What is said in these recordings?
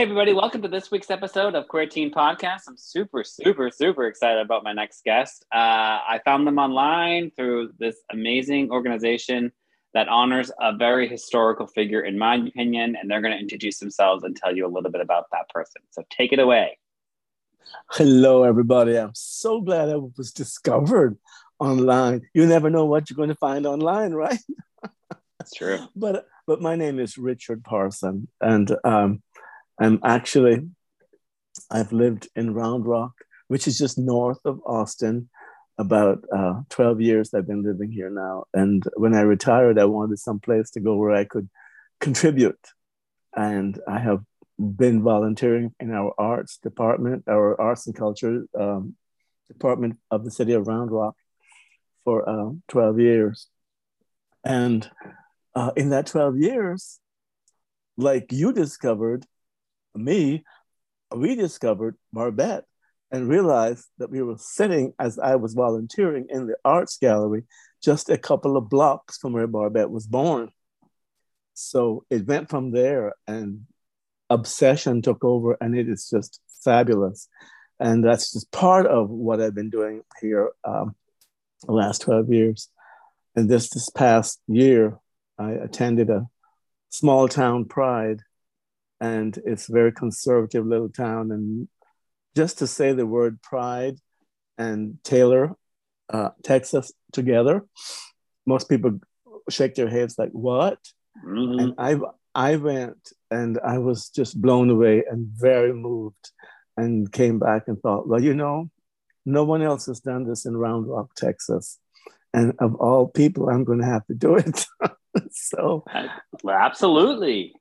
Hey, everybody, welcome to this week's episode of Queer Teen Podcast. I'm super, super, super excited about my next guest. Uh, I found them online through this amazing organization that honors a very historical figure, in my opinion, and they're going to introduce themselves and tell you a little bit about that person. So take it away. Hello, everybody. I'm so glad I was discovered online. You never know what you're going to find online, right? That's true. but but my name is Richard Parson, and um, I'm actually, I've lived in Round Rock, which is just north of Austin. About uh, 12 years I've been living here now. And when I retired, I wanted some place to go where I could contribute. And I have been volunteering in our arts department, our arts and culture um, department of the city of Round Rock for uh, 12 years. And uh, in that 12 years, like you discovered, me, we discovered Barbette and realized that we were sitting as I was volunteering in the arts gallery just a couple of blocks from where Barbette was born. So it went from there and obsession took over and it is just fabulous. And that's just part of what I've been doing here um, the last 12 years. And this this past year, I attended a small town pride and it's a very conservative little town. And just to say the word pride and Taylor, uh, Texas together, most people shake their heads like, "What?" Mm-hmm. And I I went and I was just blown away and very moved, and came back and thought, well, you know, no one else has done this in Round Rock, Texas, and of all people, I'm going to have to do it. so, absolutely.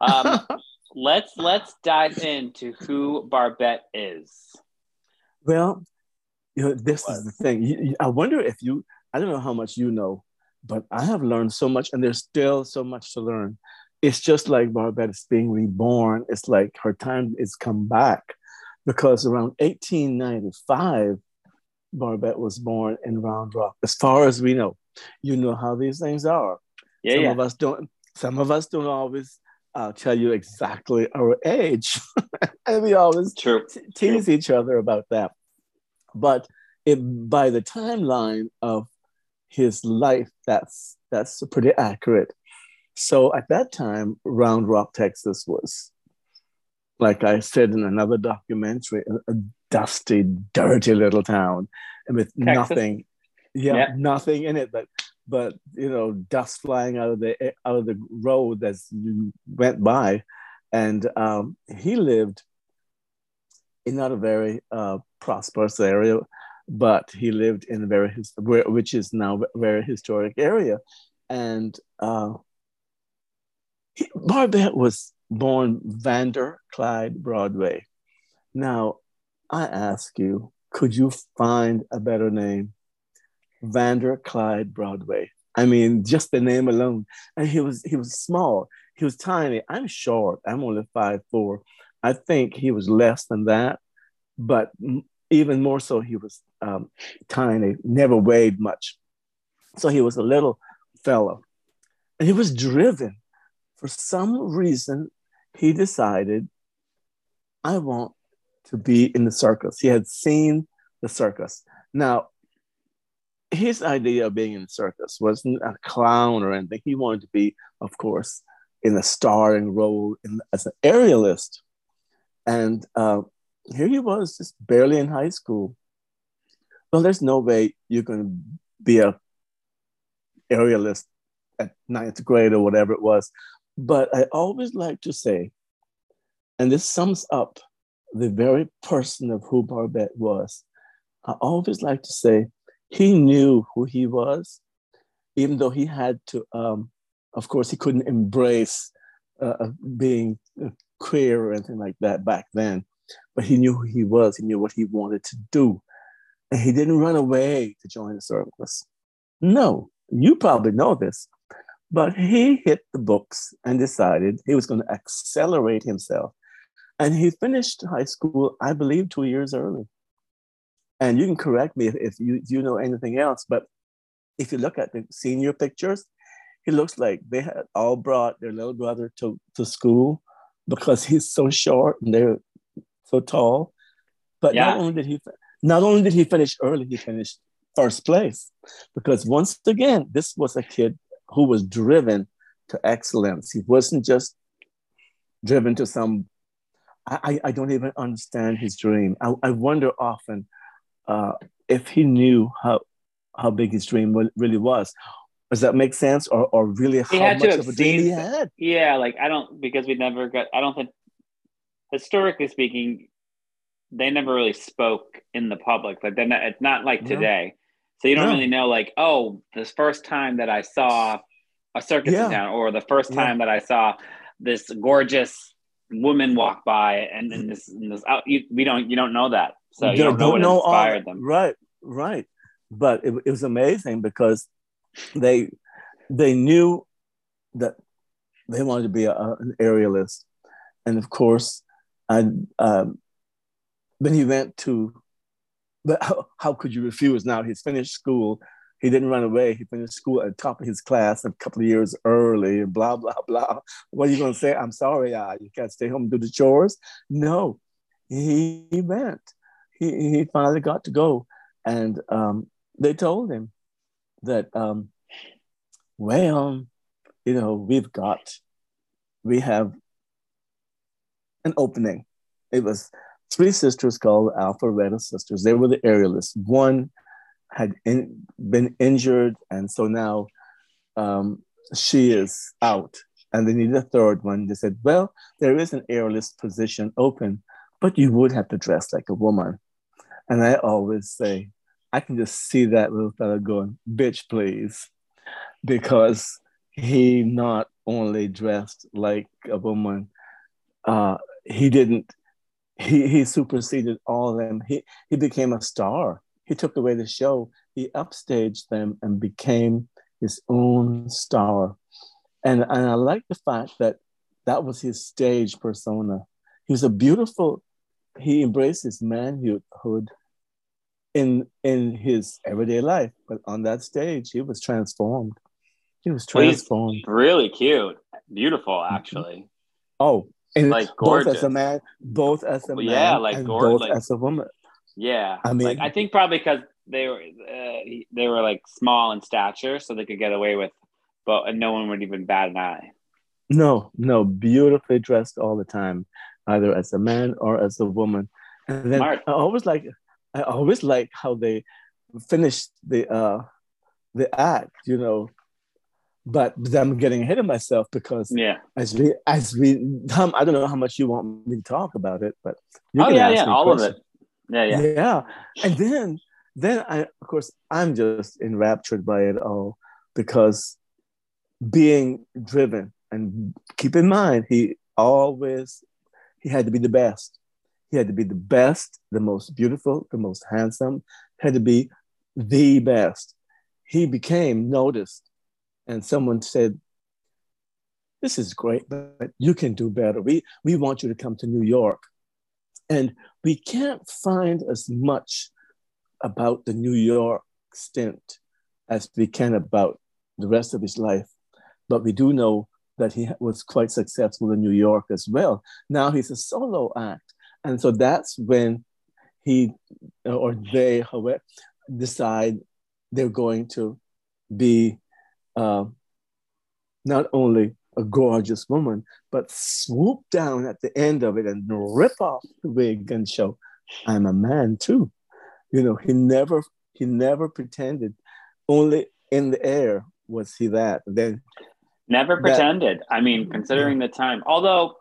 Um, let's let's dive into who Barbette is. Well, you know, this what? is the thing. I wonder if you, I don't know how much you know, but I have learned so much, and there's still so much to learn. It's just like Barbette is being reborn. It's like her time is come back because around 1895, Barbette was born in Round Rock. As far as we know, you know how these things are. Yeah, some yeah. of us don't. Some of us don't always I'll tell you exactly our age. and we always True. T- tease True. each other about that. But it, by the timeline of his life, that's that's pretty accurate. So at that time, Round Rock, Texas was, like I said in another documentary, a, a dusty, dirty little town, and with Texas. nothing, yeah, yeah, nothing in it but but you know dust flying out of the out of the road as you went by and um, he lived in not a very uh, prosperous area but he lived in a very which is now a very historic area and uh, he, Barbette was born Vander Clyde Broadway. Now, I ask you, could you find a better name Vander Clyde Broadway. I mean, just the name alone. And he was he was small. He was tiny. I'm short. I'm only five four. I think he was less than that, but even more so, he was um, tiny. Never weighed much, so he was a little fellow, and he was driven. For some reason, he decided, I want to be in the circus. He had seen the circus. Now, his idea of being in the circus wasn't a clown or anything. He wanted to be, of course, in a starring role in, as an aerialist. And uh, here he was, just barely in high school. Well, there's no way you're going to be a aerialist at ninth grade or whatever it was. But I always like to say, and this sums up the very person of who Barbette was. I always like to say, he knew who he was, even though he had to um, of course, he couldn't embrace uh, being queer or anything like that back then, but he knew who he was. He knew what he wanted to do. And he didn't run away to join the service. No, you probably know this, but he hit the books and decided he was going to accelerate himself. And he finished high school, I believe, two years early. And you can correct me if, if you, you know anything else, but if you look at the senior pictures, he looks like they had all brought their little brother to, to school because he's so short and they're so tall. But yeah. not only did he not only did he finish early, he finished first place because once again, this was a kid who was driven to excellence. He wasn't just driven to some. I, I don't even understand his dream. I, I wonder often uh, if he knew how how big his dream really was. Does that make sense? Or, or really he how much of a dream he had? Yeah, like I don't because we never got. I don't think historically speaking, they never really spoke in the public. Like they're not, it's not like today. So you don't really know, like, oh, this first time that I saw a circus yeah. in town, or the first time yeah. that I saw this gorgeous woman walk by, and then this, and this out, you, we don't, you don't know that, so you, you don't, don't, know what inspired all, them. Right, right. But it, it was amazing because they they knew that they wanted to be a, an aerialist, and of course, I um, then he went to. But how, how could you refuse? Now he's finished school. He didn't run away. He finished school at the top of his class a couple of years early. And blah blah blah. What are you going to say? I'm sorry, uh, you can't stay home and do the chores. No, he, he went. He he finally got to go, and um, they told him that um, well, you know, we've got, we have an opening. It was three sisters called Alpha Alfaretta sisters. They were the aerialists. One had in, been injured, and so now um, she is out. And they needed a third one. They said, well, there is an aerialist position open, but you would have to dress like a woman. And I always say, I can just see that little fella going, bitch, please because he not only dressed like a woman, uh, he didn't, he, he superseded all of them. He, he became a star. He took away the show, he upstaged them and became his own star. And, and I like the fact that that was his stage persona. He was a beautiful, he embraced his manhood in in his everyday life, but on that stage, he was transformed. He was transformed. Well, really cute, beautiful, mm-hmm. actually. Oh, and like gorgeous. both as a man, both as a man, yeah, like and both like, as a woman. Yeah, I mean, like, I think probably because they were uh, they were like small in stature, so they could get away with, but no one would even bat an eye. No, no, beautifully dressed all the time, either as a man or as a woman. And then Smart. I always like, I always like how they finished the uh the act. You know, but, but I'm getting ahead of myself because yeah, as we as we um, I don't know how much you want me to talk about it, but oh yeah, yeah, all questions. of it. Yeah, yeah, yeah. And then then I of course I'm just enraptured by it all because being driven and keep in mind he always he had to be the best. He had to be the best, the most beautiful, the most handsome, had to be the best. He became noticed and someone said, This is great, but you can do better. We, we want you to come to New York. And we can't find as much about the New York stint as we can about the rest of his life. But we do know that he was quite successful in New York as well. Now he's a solo act. And so that's when he or they, however, decide they're going to be uh, not only a gorgeous woman, but swoop down at the end of it and rip off the wig and show, I'm a man too. You know, he never he never pretended. Only in the air was he that. Then never pretended. That, I mean, considering yeah. the time. Although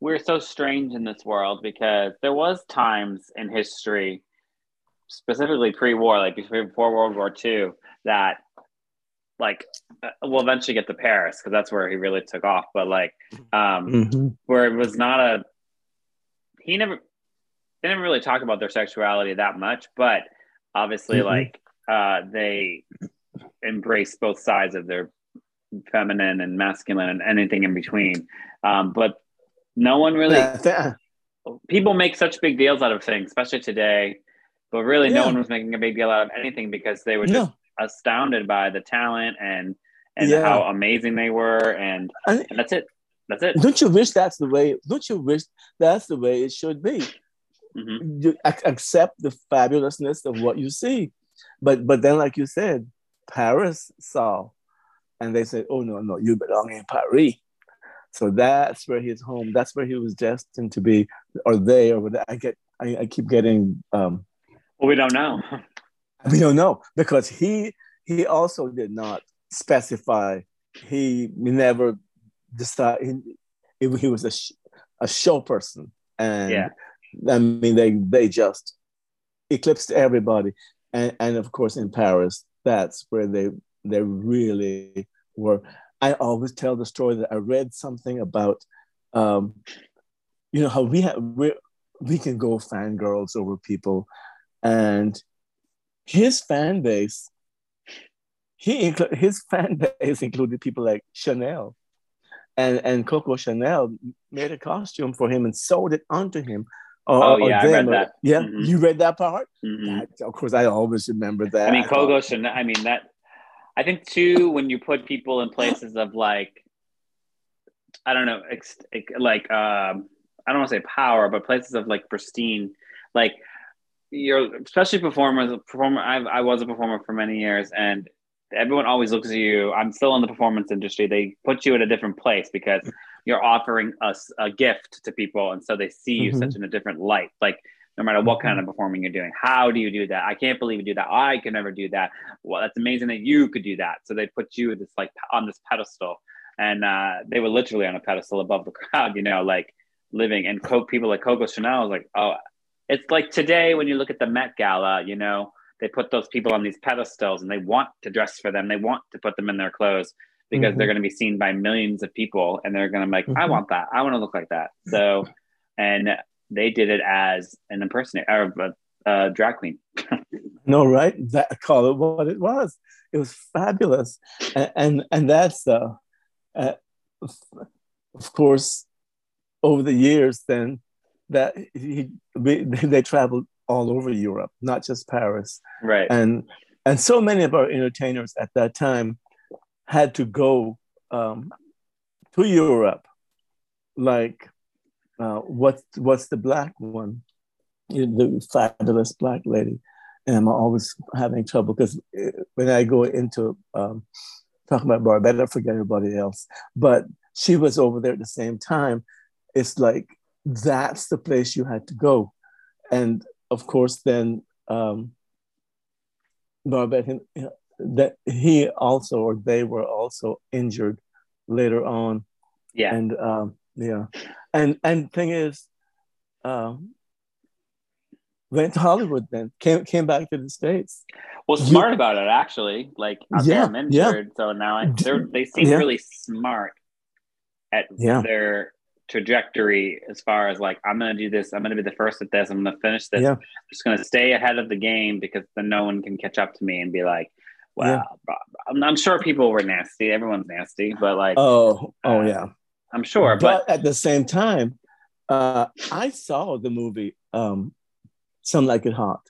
we're so strange in this world because there was times in history, specifically pre-war, like before World War II, that like uh, we'll eventually get to Paris because that's where he really took off. But like, um, Mm-hmm. where it was not a he never they never really talk about their sexuality that much, but obviously Mhm. like uh, they embrace both sides of their feminine and masculine and anything in between. Um, but no one really Yeah, people make such big deals out of things, especially today. But really, no one was making a big deal out of anything because they were just no, astounded by the talent and and Yeah. how amazing they were, and, and and that's it. That's it. don't you wish that's the way? Don't you wish that's the way it should be? hmm You ac- accept the fabulousness of what you see, but but then, like you said, Paris saw, and they said, "Oh no, no, you belong in Paris." So that's where his home. That's where he was destined to be, or they, or whatever. I get. I, I keep getting. Um, Well, we don't know. we don't know because he he also did not specify. He never decided. He, he was a sh- a show person, and Yeah. I mean they they just eclipsed everybody, and and of course in Paris, that's where they they really were. I always tell the story that I read something about, um, you know how we have we we can go fangirls over people, and his fan base, he inclu- his fan base included people like Chanel, and and Coco Chanel made a costume for him and sold it onto him. Or, Oh, or yeah, I read or- that. Yeah, Mhm. you read that part. Mhm. That- of course, I always remember that. I mean, Coco Chanel. I mean that. I think too when you put people in places of like, I don't know, ex, like um, I don't want to say power, but places of like pristine, like you're especially performers. Performer. I I was a performer for many years, and everyone always looks at you. I'm still in the performance industry. They put you at a different place because you're offering us a gift to people, and so they see you Mhm. such in a different light. Like no matter what kind of performing you're doing, how do you do that? I can't believe you do that. I can never do that. Well, that's amazing that you could do that. So they put you this like on this pedestal, and uh, they were literally on a pedestal above the crowd. You know, like living and co- people like Coco Chanel is like, oh, it's like today when you look at the Met Gala, you know, they put those people on these pedestals and they want to dress for them. They want to put them in their clothes because Mhm. they're going to be seen by millions of people and they're going to be like, I Mhm. want that. I want to look like that. So, and they did it as an impersonator or a, a drag queen. No, right? That call it what it was. It was fabulous, and and, and that's uh, uh, of course, over the years, then that he we, they traveled all over Europe, not just Paris, Right. and and so many of our entertainers at that time had to go um, to Europe, like uh, what's what's the black one, the fabulous black lady, and I'm always having trouble because when I go into um, talking about Barbette, I forget everybody else, but she was over there at the same time. It's like that's the place you had to go, and of course then. Um, Barbette, him- that he also or they were also injured later on, Yeah. and um, yeah, and and thing is, um, went to Hollywood then came came back to the states. well, you- smart about it actually. Like, Yeah, I'm yeah. injured, so now I, they're, they seem Yeah. really smart at Yeah. their trajectory as far as like I'm gonna do this. I'm gonna be the first at this. I'm gonna finish this. Yeah. I'm just gonna stay ahead of the game because then no one can catch up to me and be like, "Wow." Yeah. I'm, I'm sure people were nasty. Everyone's nasty, but like Oh, oh Uh, yeah. I'm sure. But, But, at the same time, uh, I saw the movie um, Some Like It Hot,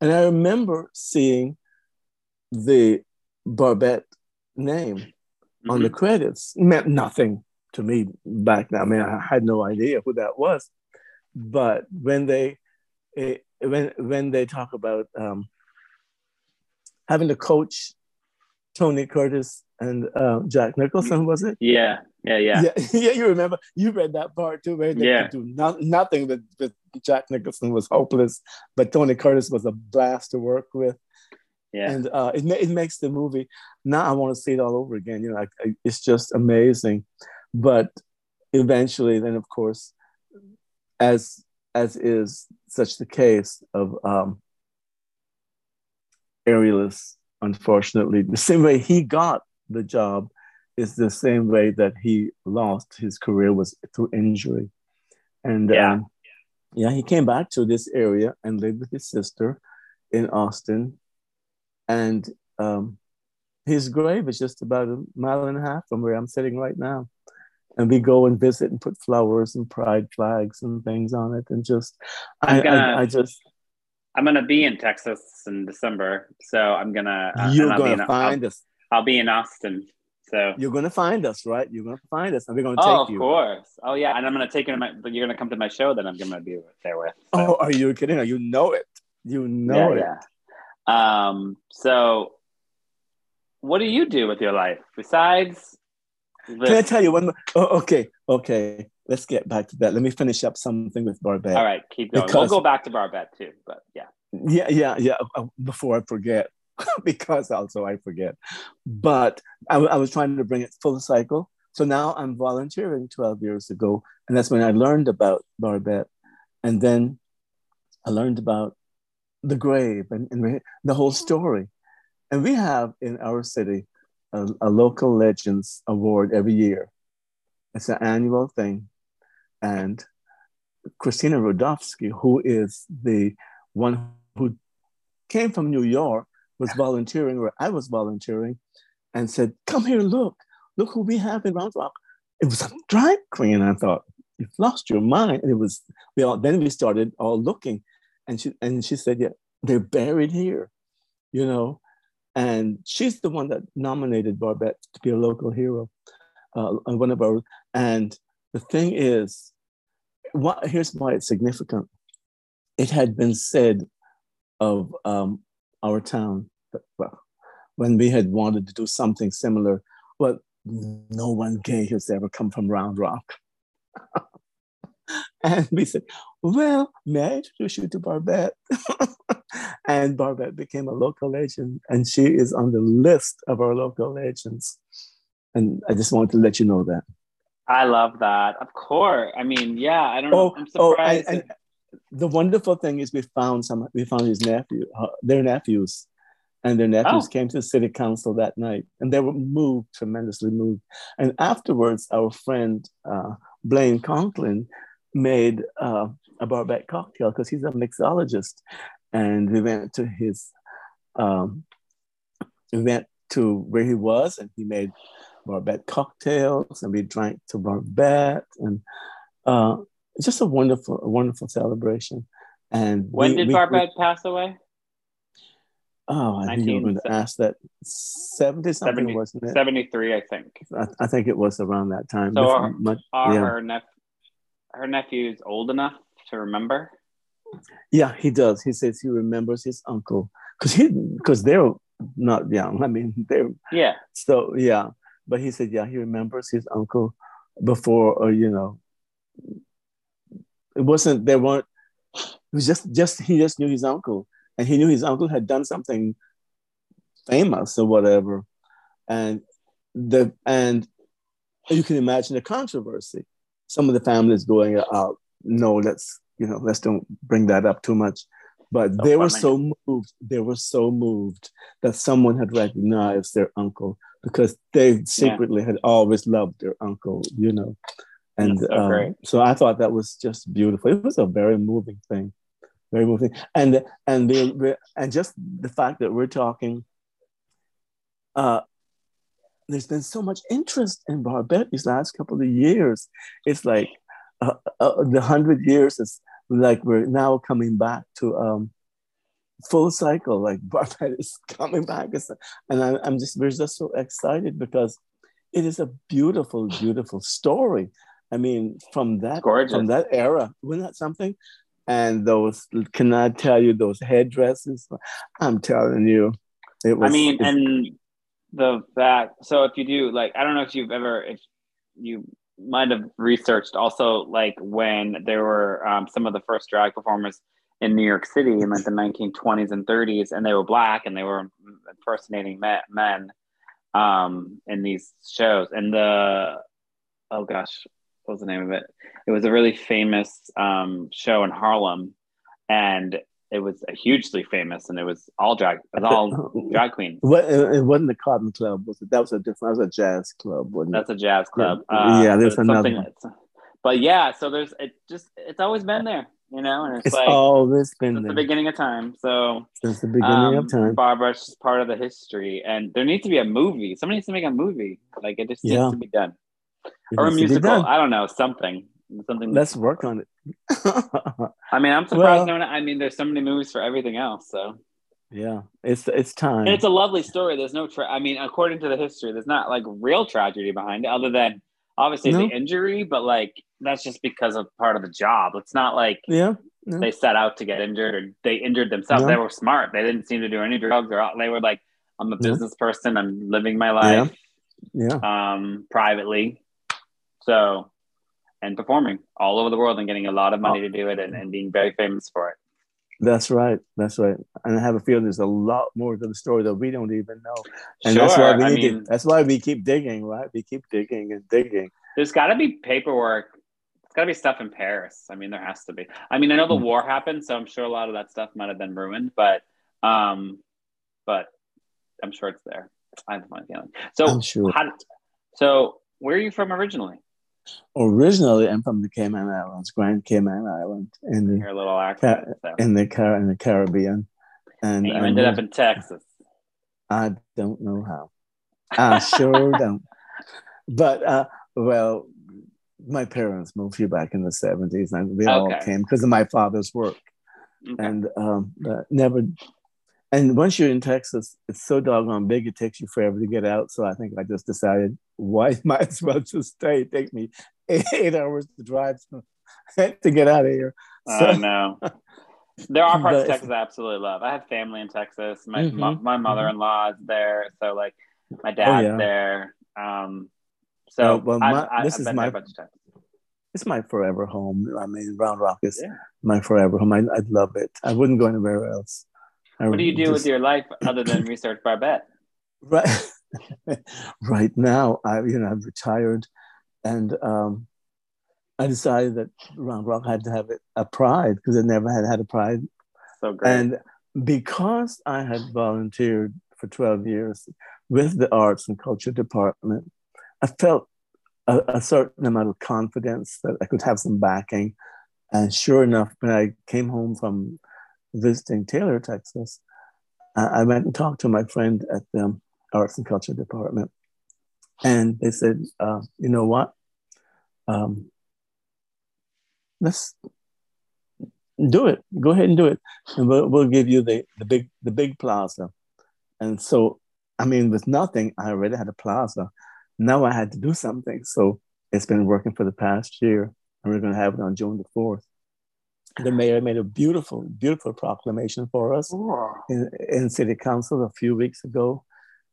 and I remember seeing the Barbette name on the Mhm. credits meant nothing to me back then. I mean, I had no idea who that was. But when they eh, when when they talk about um, having to coach Tony Curtis and uh, Jack Nicholson, was it? yeah, yeah, yeah, yeah, yeah. You remember? You read that part too, where they Yeah. could do no, nothing. That, that Jack Nicholson was hopeless, but Tony Curtis was a blast to work with yeah. and uh, it, it makes the movie now i want to see it all over again you know like, it's just amazing but eventually then of course as as is such the case of um aerialists, unfortunately the same way he got the job is the same way that he lost his career was through injury. And yeah, um, yeah, he came back to this area and lived with his sister in Austin. And um, his grave is just about a mile and a half from where I'm sitting right now. And we go and visit and put flowers and pride flags and things on it. And just, I, gonna, I, I, just. I'm going to be in Texas in December. So I'm going to. Uh, you're going to find I'll, us. I'll be in Austin. So you're gonna find us, right? You're gonna find us, and we're gonna oh, take you. of course. Oh yeah, and I'm gonna take you to my. You're gonna come to my show that I'm gonna be there with. So. Oh, are you kidding? You know it. You know yeah, it. Yeah. Um. So, what do you do with your life besides? This? Can I tell you one? Oh, okay, okay. Let's get back to that. Let me finish up something with Barbette. All right, keep going. Because, we'll go back to Barbette too, but yeah. Yeah, yeah, yeah. Uh, before I forget, because also I forget. But I, was trying to bring it full cycle. So now I'm volunteering 12 years ago. And that's when I learned about Barbette. And then I learned about the grave and, and the whole story. And we have in our city a, a local legends award every year. It's an annual thing. And Christina Rudofsky, who is the one who came from New York was volunteering, or I was volunteering, and said, Come here, look, look who we have in Round Rock. It was a drag queen. I thought, You've lost your mind. And it was, we all, then we started all looking. And she, and she said, Yeah, they're buried here, you know. And she's the one that nominated Barbette to be a local hero, uh, one of our. And the thing is, what, here's why it's significant. It had been said of um, our town well, when we had wanted to do something similar, but no one gay has ever come from Round Rock. and we said, well, may I introduce you to Barbette? and Barbette became a local legend, and she is on the list of our local legends. And I just wanted to let you know that. I love that. Of course. I mean, yeah, I don't oh, know. I'm oh, surprised. Oh, and, and the wonderful thing is we found some, we found his nephew, uh, their nephews. And their nephews oh. came to the city council that night and they were moved tremendously moved. And afterwards our friend uh, blaine conklin made uh, a barbette cocktail because he's a mixologist. And we went to his um, we went to where he was and he made barbette cocktails and we drank to barbette and uh, it's just a wonderful a wonderful celebration and when we, did we, barbette we, pass away Oh, I think you were going to ask that. 70 something, 70, wasn't it? 73, I think. I, I, think it was around that time. So, are, much, are yeah. her, nep- her nephew's old enough to remember? Yeah, he does. He says he remembers his uncle because he because they're not young. I mean, they're yeah. So yeah, but he said yeah, he remembers his uncle before, or you know, it wasn't. there weren't. It was just just he just knew his uncle and he knew his uncle had done something famous or whatever, and the and you can imagine the controversy. Some of the families going out, no, let's you know, let's don't bring that up too much. But so they were so moved, they were so moved that someone had recognized their uncle because they secretly yeah. had always loved their uncle, you know. And so, um, so I thought that was just beautiful. It was a very moving thing very moving and and the and just the fact that we're talking uh there's been so much interest in Barbette these last couple of years. It's like uh, uh, the hundred years is like we're now coming back to um, full cycle. Like Barbette is coming back, and I, I'm just we're just so excited because it is a beautiful, beautiful story. I mean, from that from that era, wasn't that something? and those can I tell you those headdresses? I'm telling you, it was. I mean, and the fact. So if you do like, I don't know if you've ever if you might have researched also like when there were um, some of the first drag performers in New York City in like the 1920s and 30s, and they were black and they were impersonating men um, in these shows. And the oh gosh, what was the name of it? It was a really famous um, show in Harlem, and it was hugely famous, and it was all drag, it was all drag queens. What it wasn't the Cotton Club, was it? That was a different. That was a jazz club, wasn't That's a jazz club. Yeah, Uh, yeah, there's another one. But yeah, so there's it just it's always been there, you know, and it's, like It's like always been since the beginning of time. So since the beginning um, of time. Barbara, it's just part of the history, and there needs to be a movie. Somebody needs to make a movie. Like it just Yeah. needs to be done, It or a needs to be musical. I don't know, something, something. Let's work on it. I mean, I'm surprised. Well- no one, I mean, there's so many movies for everything else. So, yeah, it's it's time. and it's a lovely story. There's no, tra- I mean, according to the history, there's not like real tragedy behind it, other than obviously No. the injury. But like that's just because of part of the job. It's not like yeah, they set out to get injured or they injured themselves. No. They were smart. They didn't seem to do any drugs or they were like, I'm a business person. I'm living my life yeah. um, privately. So, and performing all over the world and getting a lot of money to do it and, and being very famous for it. That's right. That's right. And I have a feeling there's a lot more to the story that we don't even know. And sure. that's why we I need to- mean, that's why we keep digging, right? We keep digging and digging. there's got to be paperwork. There's got to be stuff in Paris. I mean, there has to be. I mean, I know the Hmm. war happened, so I'm sure a lot of that stuff might have been ruined, but, um, but I'm sure it's there. I have a feeling. So, sure. how, so where are you from originally? Originally, I'm from the Cayman Islands, Grand Cayman Island, in the Your little accent. So. in the Car- in the Caribbean, and, And you I ended up in Texas. I don't know how. I sure don't. But uh, well, my parents moved here back in the seventies, and we all came because of my father's work. Okay. and um, but never. And once you're in Texas, it's so doggone big; it takes you forever to get out. So I think I just decided, why might as well just stay. It takes me eight, eight hours to drive to, to get out of here. So, Oh no. There are parts of Texas I absolutely love. I have family in Texas. My Mhm, mo- my mother in law is there, so like my Oh, dad's yeah. there. Um, so Well, well, I've- my- I've this been is my- a bunch of times. it's my forever home. I mean, Round Rock is Yeah. my forever home. I, I love it. I wouldn't go anywhere else. What do you do just- with your life other than research Barbette? right right now i you know i've retired and um i decided that round rock had to have a pride because I never had had a pride So great. and because i had volunteered for 12 years with the arts and culture department i felt a, a certain amount of confidence that i could have some backing and sure enough when i came home from visiting taylor texas I went and talked to my friend at the arts and culture department, and they said, uh, "You know what? Um, let's do it. Go ahead and do it, and we'll, we'll give you the the big the big plaza." And so, I mean, with nothing, I already had a plaza. Now I had to do something. So it's been working for the past year, and we're going to have it on June the fourth. The mayor made a beautiful, beautiful proclamation for us in, in city council a few weeks ago,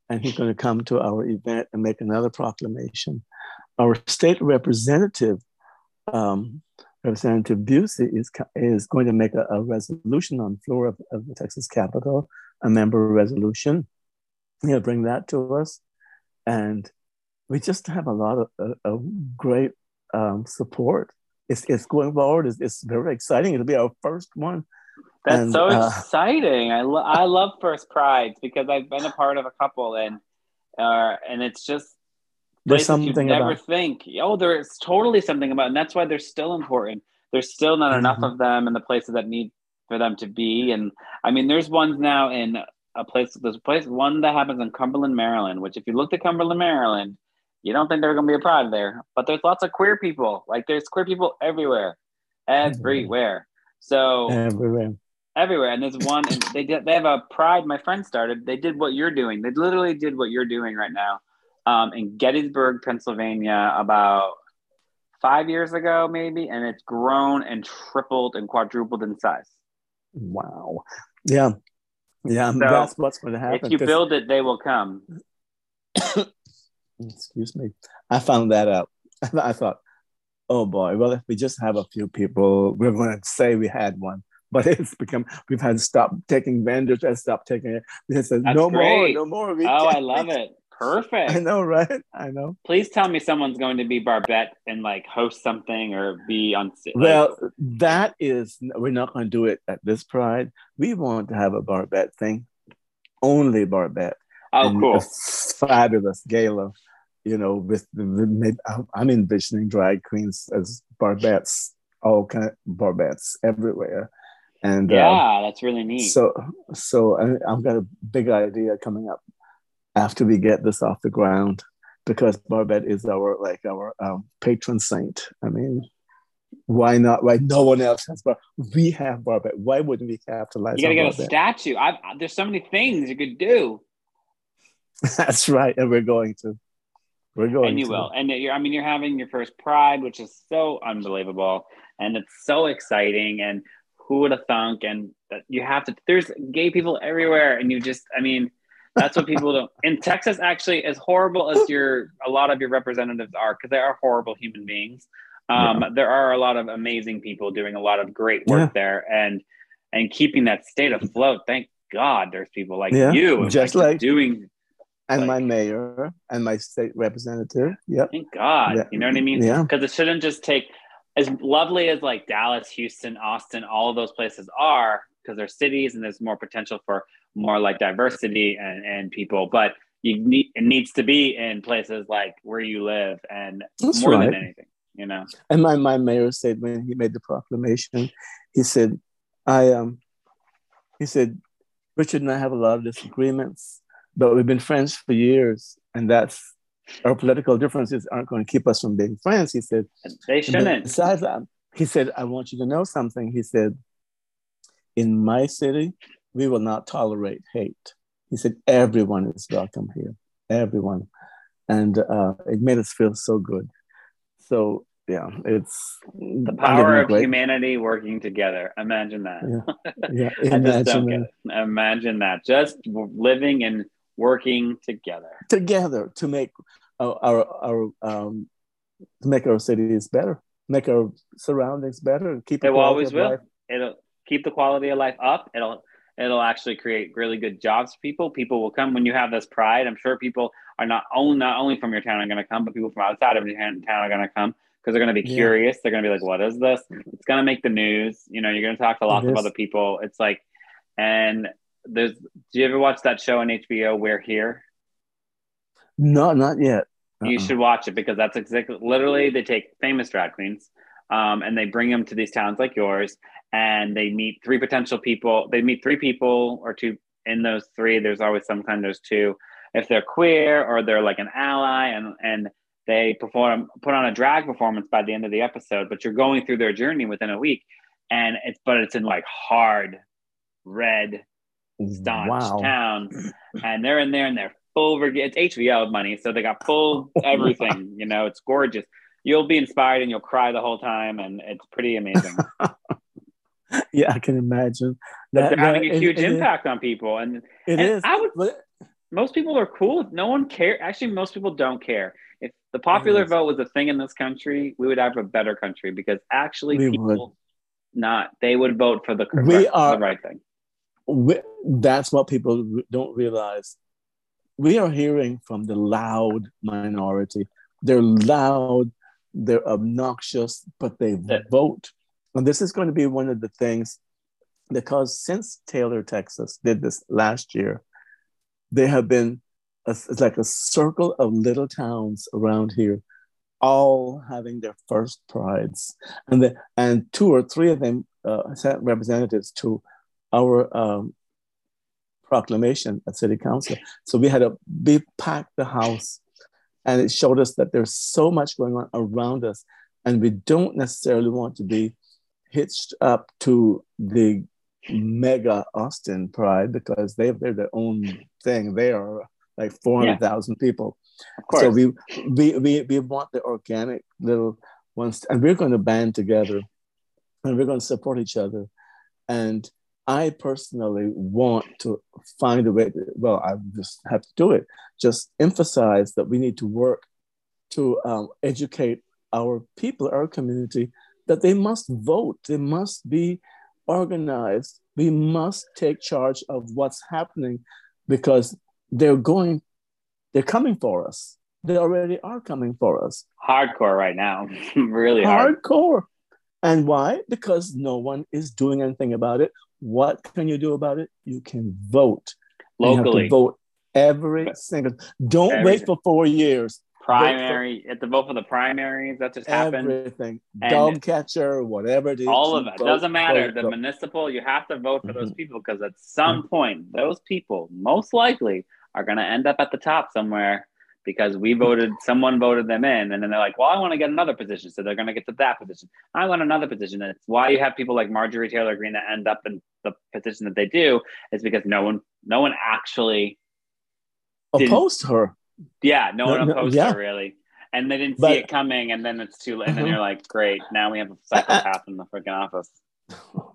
and he's going to come to our event and make another proclamation. Our state representative, um, Representative Busey, is, is going to make a, a resolution on the floor of, of the Texas Capitol, a member resolution. He'll bring that to us, and we just have a lot of, of, of great um, support. It's, it's going forward. It's, it's very exciting. It'll be our first one. That's and, so uh, exciting. I, lo- I love First Prides because I've been a part of a couple and uh, and it's just There's something you'd never about think. Oh, there's totally something about, and that's why they're still important. There's still not enough Mhm. of them in the places that need for them to be. And I mean, there's ones now in a place. There's a place one that happens in Cumberland, Maryland. Which, if you look at Cumberland, Maryland, you don't think there's going to be a pride there. But there's lots of queer people. Like there's queer people everywhere, everywhere. So everywhere. everywhere and there's one and they did they have a pride my friend started they did what you're doing they literally did what you're doing right now um, in gettysburg pennsylvania about five years ago maybe and it's grown and tripled and quadrupled in size Wow. Yeah. Yeah. So, that's what's going to happen. if you build it they will come excuse me. I found that out. I thought, oh boy, well, if we just have a few people, we're going to say we had one. But it's become, we've had to stop taking vendors and stop taking it. We said, no great. more, no more. We oh i love it Perfect. I know, right? I know. Please tell me someone's going to be Barbette and like host something or be on. Well, that is we're not going to do it at this Pride. We want to have a Barbette thing, only Barbette. Oh, and cool! fabulous gala, you know. With the, I'm envisioning drag queens as Barbettes, all kind of Barbettes everywhere. And yeah, um, that's really neat. So, so I, I've got a big idea coming up after we get this off the ground because Barbette is our like our um, patron saint. I mean, why not? Why no one else has Barbette? We have Barbette. Why wouldn't we capitalize? You gotta get Barbette? a statue. I've, there's so many things you could do. That's right, and we're going to. We're going. And you to. will. And you're. I mean, you're having your first Pride, which is so unbelievable, and it's so exciting. And who would have thunk? And that you have to. There's gay people everywhere, and you just. I mean that's what people don't. In Texas, actually, as horrible as your a lot of your representatives are, because they are horrible human beings. Um, yeah. There are a lot of amazing people doing a lot of great work yeah. there, and and keeping that state afloat. Thank God, there's people like yeah. you, just like, like doing. And like, my mayor and my state representative. Yeah. Thank God. Yeah. You know what I mean? Yeah. Because it shouldn't just take as lovely as like Dallas, Houston, Austin, all of those places are, because they're cities and there's more potential for more like diversity and, and people, but you need it needs to be in places like where you live and That's more right. than anything, you know. And my, my mayor said when he made the proclamation, he said, I um he said, Richard and I have a lot of disagreements, but we've been friends for years, and that's our political differences aren't going to keep us from being friends. He said, They shouldn't. Besides that, he said, I want you to know something. He said, In my city, we will not tolerate hate. He said, everyone is welcome here, everyone. And uh, it made us feel so good. So, yeah, it's the power of humanity working together. Imagine that. Yeah, yeah. imagine that. Imagine that. Just living and working together. Together to make our, our, our um, to make our cities better, make our surroundings better, keep it always will. Life. It'll keep the quality of life up. It'll it'll actually create really good jobs for people. People will come when you have this pride. I'm sure people are not only not only from your town are going to come, but people from outside of your town are going to come because they're going to be curious. They're going to be like, "What is this?" It's going to make the news. You know, you're going to talk to lots of other people. It's like, and there's. Do you ever watch that show on HBO? We're here. No, not yet. Uh-uh. You should watch it because that's exactly literally they take famous drag queens um, and they bring them to these towns like yours and they meet three potential people. They meet three people or two in those three. There's always some kind. Of there's two. If they're queer or they're like an ally, and and they perform put on a drag performance by the end of the episode. But you're going through their journey within a week, and it's but it's in like hard, red, wow. town, and they're in there and they're full. It's HBO money, so they got full everything. you know, it's gorgeous. You'll be inspired and you'll cry the whole time, and it's pretty amazing. yeah, I can imagine. That, they're having a huge it, impact on people, and it and is. I would. But, most people are cool. No one care. Actually, most people don't care. If the popular vote was a thing in this country, we would have a better country because actually, we people would. not they would vote for the correct, we are, the right thing. We, that's what people don't realize. We are hearing from the loud minority. They're loud. They're obnoxious, but they yeah. vote and this is going to be one of the things because since Taylor, Texas did this last year, there have been a, it's like a circle of little towns around here, all having their first prides, and the, and two or three of them uh, sent representatives to our um, proclamation at City Council. So we had a big pack the house, and it showed us that there's so much going on around us, and we don't necessarily want to be hitched up to the mega Austin Pride because they they're their own thing. They are like four hundred thousand yeah. people. So we, we we we want the organic little ones, and we're going to band together, and we're going to support each other. And I personally want to find a way. To, well, I just have to do it. Just emphasize that we need to work to um, educate our people, our community, that they must vote, they must be organized, we must take charge of what's happening because they're going they're coming for us. They already are coming for us. Hardcore right now, really hard. Hardcore. And why? Because no one is doing anything about it. What can you do about it? You can vote. Locally. vote every single. Don't every, wait for four years. Primary. You have to vote for the primaries. That just happened. Everything. Dog catcher, whatever it is. All of it. Vote, Doesn't matter. Vote, the vote. municipal, you have to vote for mm-hmm. those people because at some mm-hmm. point, those people most likely are going to end up at the top somewhere because we voted, someone voted them in, and then they're like, well, I want to get another position. So they're going to get to that position. I want another position. And it's why you have people like Marjorie Taylor Greene that end up in the position that they do, is because no one, no one actually opposed her. Yeah, no, one opposed no, yeah. her really. And they didn't but, see it coming, and then it's too late. And then uh-huh. you're like, great, now we have a psychopath in the freaking office.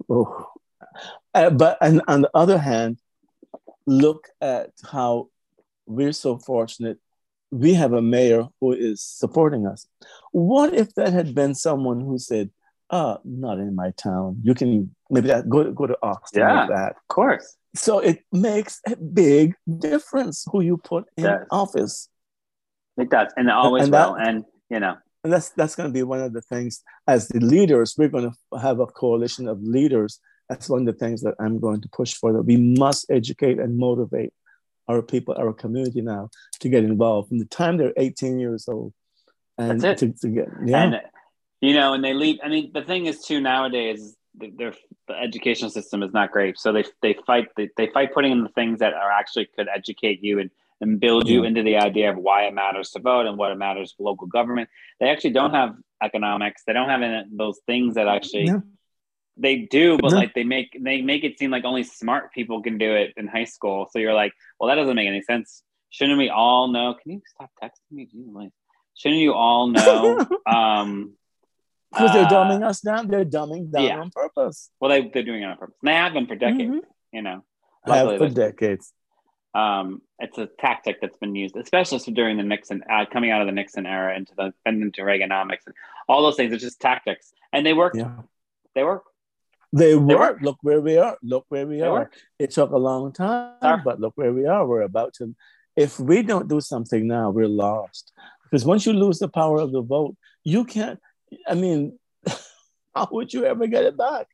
Oh. Uh, but and on the other hand, look at how we're so fortunate we have a mayor who is supporting us. What if that had been someone who said, "Ah, not in my town. You can maybe that, go go to Austin yeah, that." Of course. So it makes a big difference who you put in office. It does, and it always and will. That, and you know, and that's that's going to be one of the things as the leaders. We're going to have a coalition of leaders. That's one of the things that I'm going to push for. That we must educate and motivate our people, our community now to get involved from the time they're 18 years old. And That's it. To, to get, yeah. And, you know, and they leave. I mean, the thing is too nowadays, their the educational system is not great. So they, they fight, they, they fight putting in the things that are actually could educate you and, and build you into the idea of why it matters to vote and what it matters for local government. They actually don't have economics. They don't have any, those things that actually. They do, but like they make they make it seem like only smart people can do it in high school. So you're like, well, that doesn't make any sense. Shouldn't we all know? Can you stop texting me? Shouldn't you all know? um, because they're uh, dumbing us down. They're dumbing down yeah. on purpose. Well, they they're doing it on purpose. they have been for decades. Mm-hmm. You know, have for decades. Um, it's a tactic that's been used, especially during the Nixon, uh, coming out of the Nixon era into the and into Reaganomics and all those things. It's just tactics, and they work. Yeah. They work. They, were. Look where we are. Look where we they are. It took a long time, but look where we are. We're about to. If we don't do something now, we're lost. Because once you lose the power of the vote, you can't. I mean, how would you ever get it back?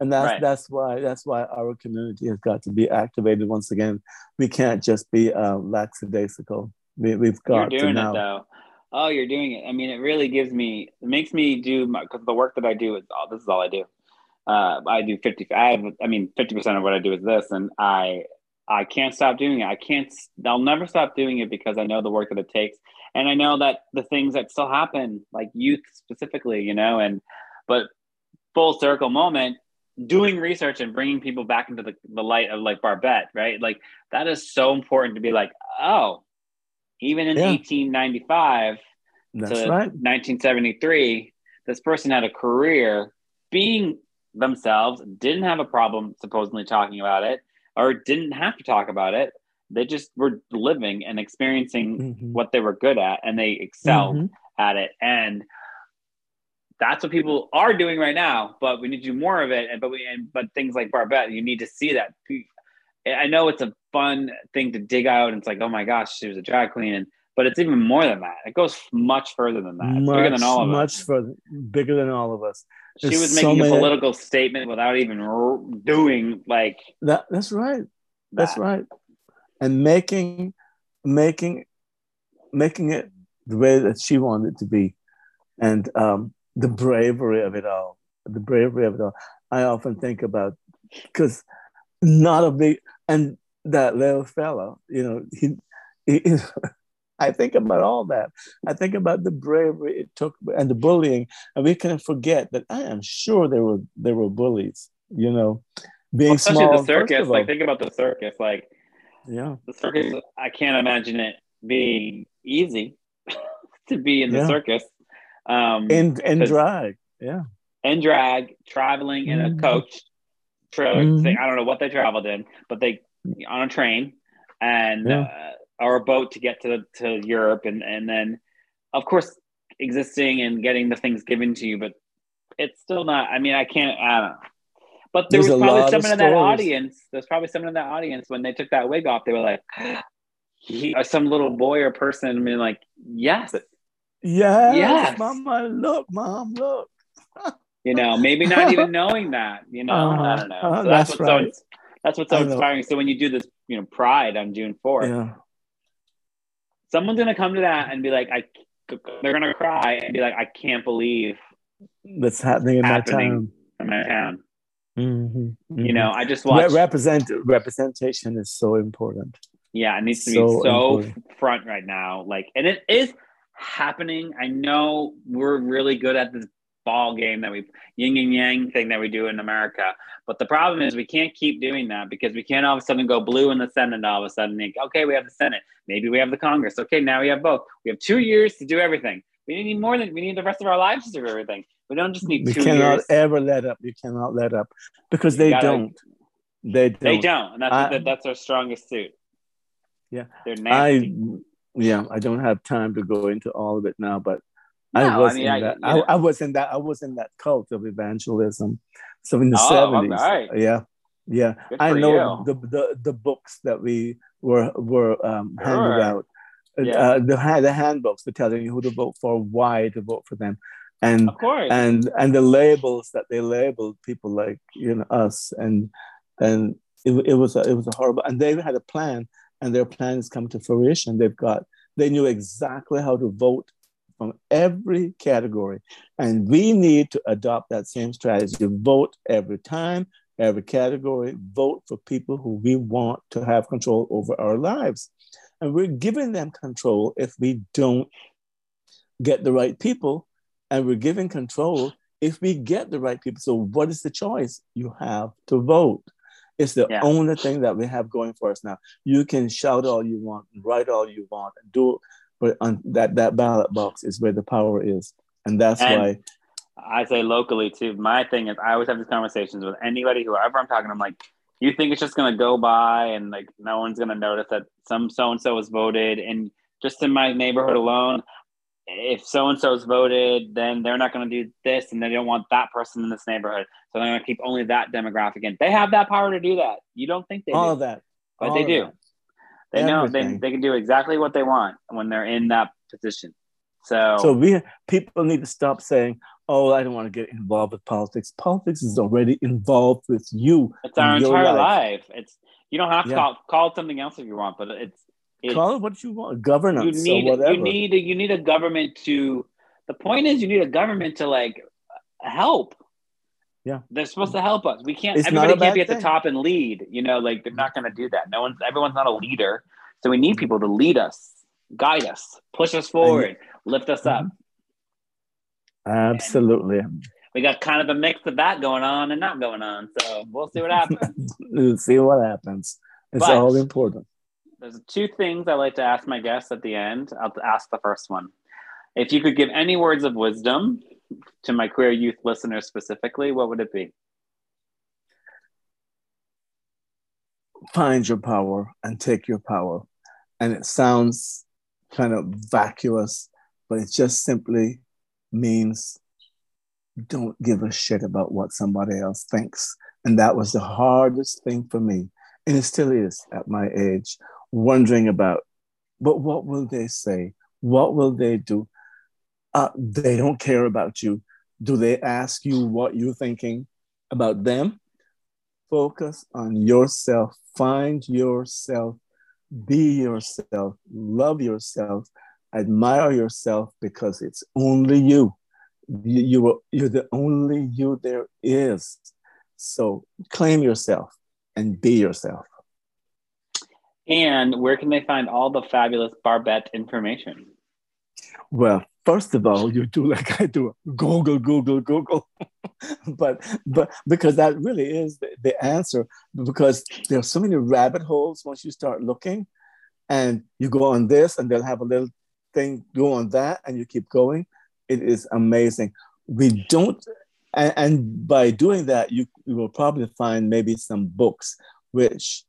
And that's right. that's why that's why our community has got to be activated once again. We can't just be uh, lackadaisical. We, have got You're doing to now. it though. Oh, you're doing it. I mean, it really gives me, it makes me do my, because the work that I do is all, this is all I do uh, I do 50, I have, I mean, 50% of what I do is this. And I, I can't stop doing it. I can't, I'll never stop doing it because I know the work that it takes. And I know that the things that still happen, like youth specifically, you know, and, but full circle moment, doing research and bringing people back into the, the light of like Barbette, right? Like that is so important to be like, oh, even in yeah. 1895 That's to right. 1973, this person had a career being themselves didn't have a problem supposedly talking about it or didn't have to talk about it. They just were living and experiencing mm-hmm. what they were good at and they excelled mm-hmm. at it. And that's what people are doing right now, but we need to do more of it. And but we and but things like Barbette, you need to see that. I know it's a fun thing to dig out, and it's like, oh my gosh, she was a drag queen, and but it's even more than that. It goes much further than that. Much, bigger than all of much us. Much further, bigger than all of us. She was making so a political statement without even doing like that. That's right. That. That's right. And making, making, making it the way that she wanted it to be, and um, the bravery of it all. The bravery of it all. I often think about because not a big and that little fellow, you know, he, he I think about all that. I think about the bravery it took and the bullying, and we can forget that I am sure there were there were bullies. You know, being well, especially small, the circus. Like think about the circus. Like yeah, the circus. I can't imagine it being easy to be in the yeah. circus. Um, in in drag, yeah, and drag, traveling in mm-hmm. a coach trailer. Mm-hmm. I don't know what they traveled in, but they on a train and. Yeah. Uh, or a boat to get to to Europe, and and then of course existing and getting the things given to you, but it's still not. I mean, I can't. I don't know. But there There's was probably someone in that audience. There's probably someone in that audience when they took that wig off. They were like, he, uh, some little boy or person being like, yes, yes, Yes. mama, look, mom, look. you know, maybe not even knowing that, you know, I Uh-huh. don't know. Uh-huh, So that's, that's what's so right. that's what's so inspiring. So when you do this, you know, Pride on June fourth, Yeah, someone's gonna come to that and be like, I, they're gonna cry and be like, I can't believe that's happening in my town. in my town. Mhm, You mhm. know, I just Re- watched. represent representation is so important. Yeah, it needs to be So so important. front right now. Like, and it is happening. I know we're really good at this ball game that we yin and yang thing that we do in America. But the problem is we can't keep doing that because we can't all of a sudden go blue in the Senate all of a sudden. Think, okay, we have the Senate. Maybe we have the Congress. Okay, now we have both. We have two years to do everything. We need more than we need the rest of our lives to do everything. We don't just need We two cannot years. ever let up. You cannot let up because they gotta- don't. They don't. They don't, and that's I- that, that's our strongest suit. Yeah. they're I yeah, I don't have time to go into all of it now, but No, I was I mean, in I- that. you I, know. I was in that. I was in that cult of evangelism. So in the Oh, seventies, yeah, yeah. Good I know you. the, the the books that we were were um, handed Sure. out. Yeah. Uh, the the handbooks, the telling you who to vote for, why to vote for them, and Of course. and and the labels that they labeled people like you know us and and it, it was a, it was a horrible and they had a plan and their plan plans come to fruition they've got they knew exactly how to vote from every category and we need to adopt that same strategy vote every time every category vote for people who we want to have control over our lives and we're giving them control if we don't get the right people and we're giving control if we get the right people. So, what is the choice? You have to vote. It's the Yeah. only thing that we have going for us now. You can shout all you want, write all you want, and do, but on that that ballot box is where the power is, and that's And- why. I say locally too. My thing is, I always have these conversations with anybody, whoever I'm talking. I'm like, you think it's just gonna go by and like no one's gonna notice that some so and so was voted, and just in my neighborhood alone, if so and so's voted, then they're not gonna do this, and they don't want that person in this neighborhood, so they're gonna keep only that demographic in. They have that power to do that. You don't think they all do, of that, but all they do. that. They know they, they can do exactly what they want when they're in that position. So, So we people need to stop saying, "Oh, I don't want to get involved with politics." Politics is already involved with you. It's our your entire life. life. It's you don't have to Yeah. call call it something else if you want, but it's it's Call it what you want, you need or whatever. you need you need a government to. The point is, you need a government to like help. Yeah. they're supposed to help us. We can't. It's everybody can't be at the top and lead. You know, like they're not going to do that. No one's. Everyone's not a leader, so we need people to lead us, guide us, push us forward, lift us up. Mm-hmm. Absolutely. We got kind of a mix of that going on and not going on. So we'll see what happens. We'll see what happens. It's But- all important. There's two things I like to ask my guests at the end. I'll ask the first one. If you could give any words of wisdom to my queer youth listeners specifically, what would it be? Find your power and take your power. And it sounds kind of vacuous, but it just simply means don't give a shit about what somebody else thinks. And that was the hardest thing for me. And it still is at my age, wondering about, but what will they say? What will they do? Uh, they don't care about you. Do they ask you what you're thinking about them? Focus on yourself. Find yourself. Be yourself. Love yourself. Admire yourself because it's only you. You, are, you're the only you there is. So claim yourself and be yourself. And where can they find all the fabulous Barbette information? Well, first of all, you do like I do, Google, Google, Google. but but because that really is the, the answer. Because there are so many rabbit holes once you start looking, and you go on this, and they'll have a little thing go on that, and you keep going. It is amazing. We don't, and, and by doing that, you, you will probably find maybe some books, which,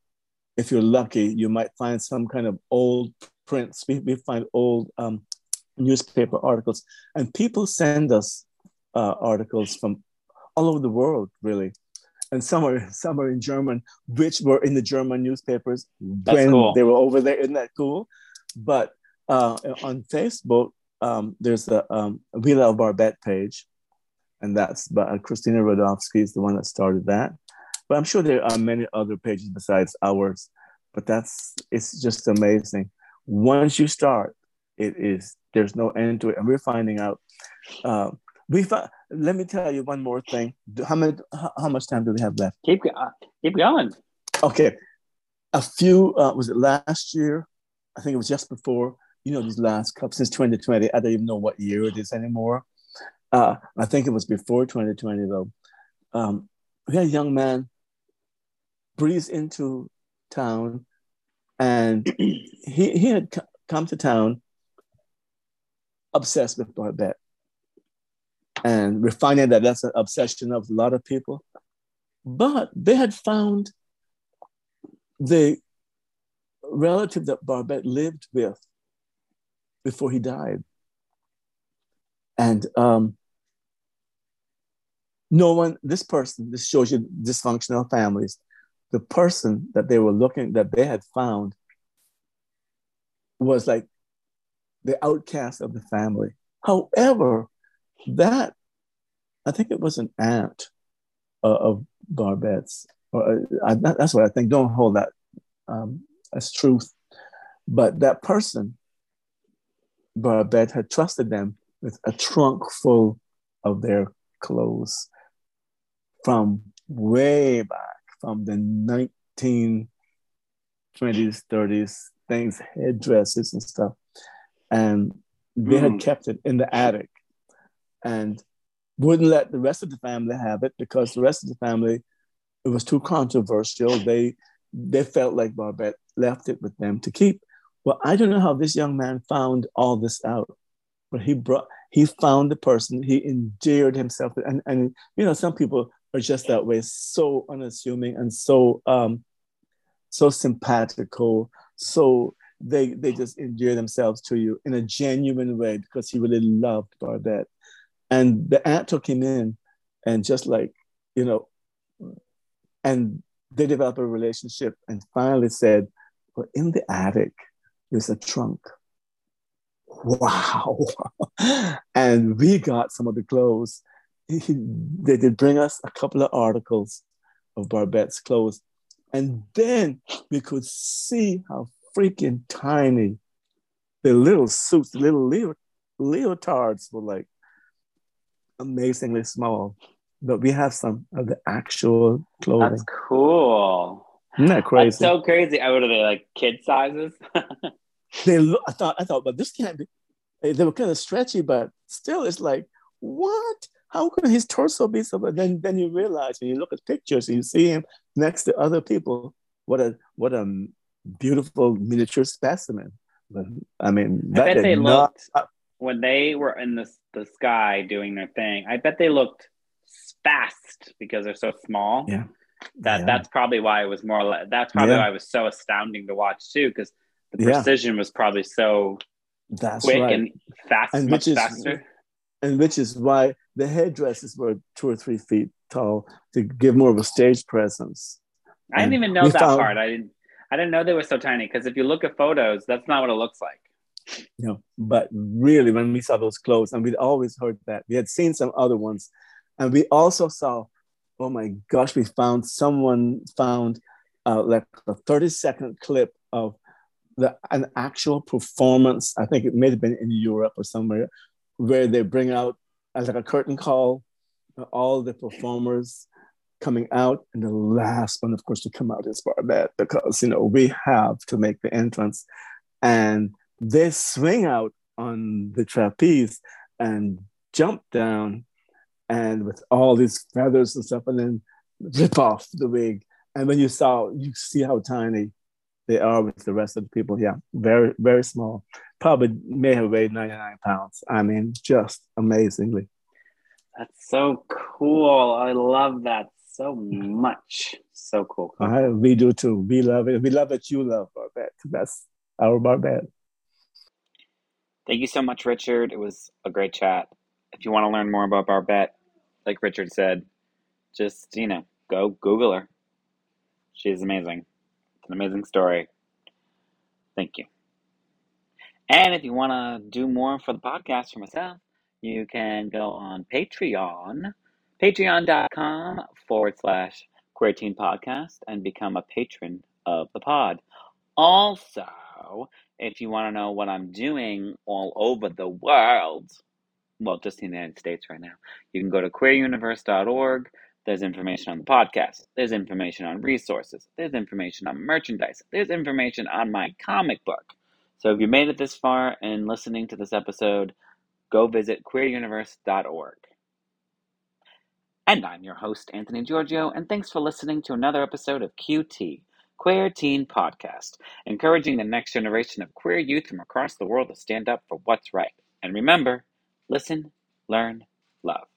if you're lucky, you might find some kind of old prints. We, we find old um, newspaper articles, and people send us uh, articles from all over the world, really. and some are some are in German, which were in the German newspapers That's when cool. they were over there. Isn't that cool? But uh, on Facebook, um, there's a um, We Love Barbette page, and that's but uh, Christina Rodofsky is the one that started that. But I'm sure there are many other pages besides ours. But that's it's just amazing. Once you start, it is there's no end to it, and we're finding out. Uh, we fi- let me tell you one more thing. How many? How, much time do we have left? Keep uh, keep going. Okay, a few. Uh, was it last year? I think it was just before. You know, these last cup since 2020. I don't even know what year it is anymore. Uh, I think it was before 2020 though. Um, we had a young man breeze into town, and he he had c- come to town obsessed with Barbette, and we're finding that that's an obsession of a lot of people. But they had found the relative that Barbette lived with before he died. And um, no one, this person, this shows you dysfunctional families. The person that they were looking, that they had found, was like the outcast of the family. However, that, I think it was an aunt uh, of Barbette's. Or, uh, that's what I think. Don't hold that um, as truth. But that person, Barbette, had trusted them with a trunk full of their clothes from way back, from the 1920s, 30s, things, headdresses and stuff. And they mm. had kept it in the attic and wouldn't let the rest of the family have it because the rest of the family, it was too controversial. They they felt like Barbette left it with them to keep. Well, I don't know how this young man found all this out, but he brought he found the person, he endeared himself, and and you know some people are just that way, so unassuming and so um so simpatico, so they they just endear themselves to you in a genuine way because he really loved Barbette. And the aunt took him in and just like, you know, and they developed a relationship and finally said, Well, in the attic, there's a trunk. Wow. and we got some of the clothes. they did bring us a couple of articles of Barbette's clothes. And then we could see how freaking tiny the little suits, the little leo- leotards were like amazingly small. But we have some of the actual clothing. That's cool. Isn't that crazy? That's so crazy. What are they like kid sizes? they look I thought I thought, but this can't be eh, they were kind of stretchy, but still it's like, what? How can his torso be so? But then then you realize when you look at pictures and you see him next to other people, what a what a beautiful miniature specimen. I mean, I bet they not, looked uh, when they were in the the sky doing their thing. I bet they looked fast because they're so small. Yeah, that yeah. that's probably why it was more. That's probably yeah. why it was so astounding to watch too, because the precision yeah. was probably so that's quick right. and fast, and much is, faster. And which is why the headdresses were two or three feet tall to give more of a stage presence. I didn't even know that found, part. I didn't. I didn't know they were so tiny because if you look at photos, that's not what it looks like. Know, but really, when we saw those clothes, and we'd always heard that we had seen some other ones, and we also saw, oh my gosh, we found someone found uh, like a thirty second clip of the an actual performance. I think it may have been in Europe or somewhere, where they bring out as like a curtain call, uh, all the performers coming out, and the last one, of course, to come out is Barbette because you know we have to make the entrance, and they swing out on the trapeze and jump down, and with all these feathers and stuff, and then rip off the wig. And when you saw, you see how tiny they are with the rest of the people. Yeah, very very small. Probably may have weighed 99 pounds. I mean, just amazingly. That's so cool. I love that so much. So cool. We do too. We love it. We love that you love Barbette. That's our Barbette. Thank you so much, Richard. It was a great chat. If you want to learn more about Barbette, like Richard said, just, you know, go Google her. She's amazing. It's an amazing story. Thank you. And if you want to do more for the podcast for myself, you can go on Patreon, patreon.com forward slash queer podcast and become a patron of the pod. Also, if you want to know what I'm doing all over the world, well, just in the United States right now, you can go to queeruniverse.org. There's information on the podcast. There's information on resources. There's information on merchandise. There's information on my comic book. So if you made it this far and listening to this episode, go visit queeruniverse.org. And I'm your host, Anthony Giorgio, and thanks for listening to another episode of QT, Queer Teen Podcast, encouraging the next generation of queer youth from across the world to stand up for what's right. And remember, listen, learn, love.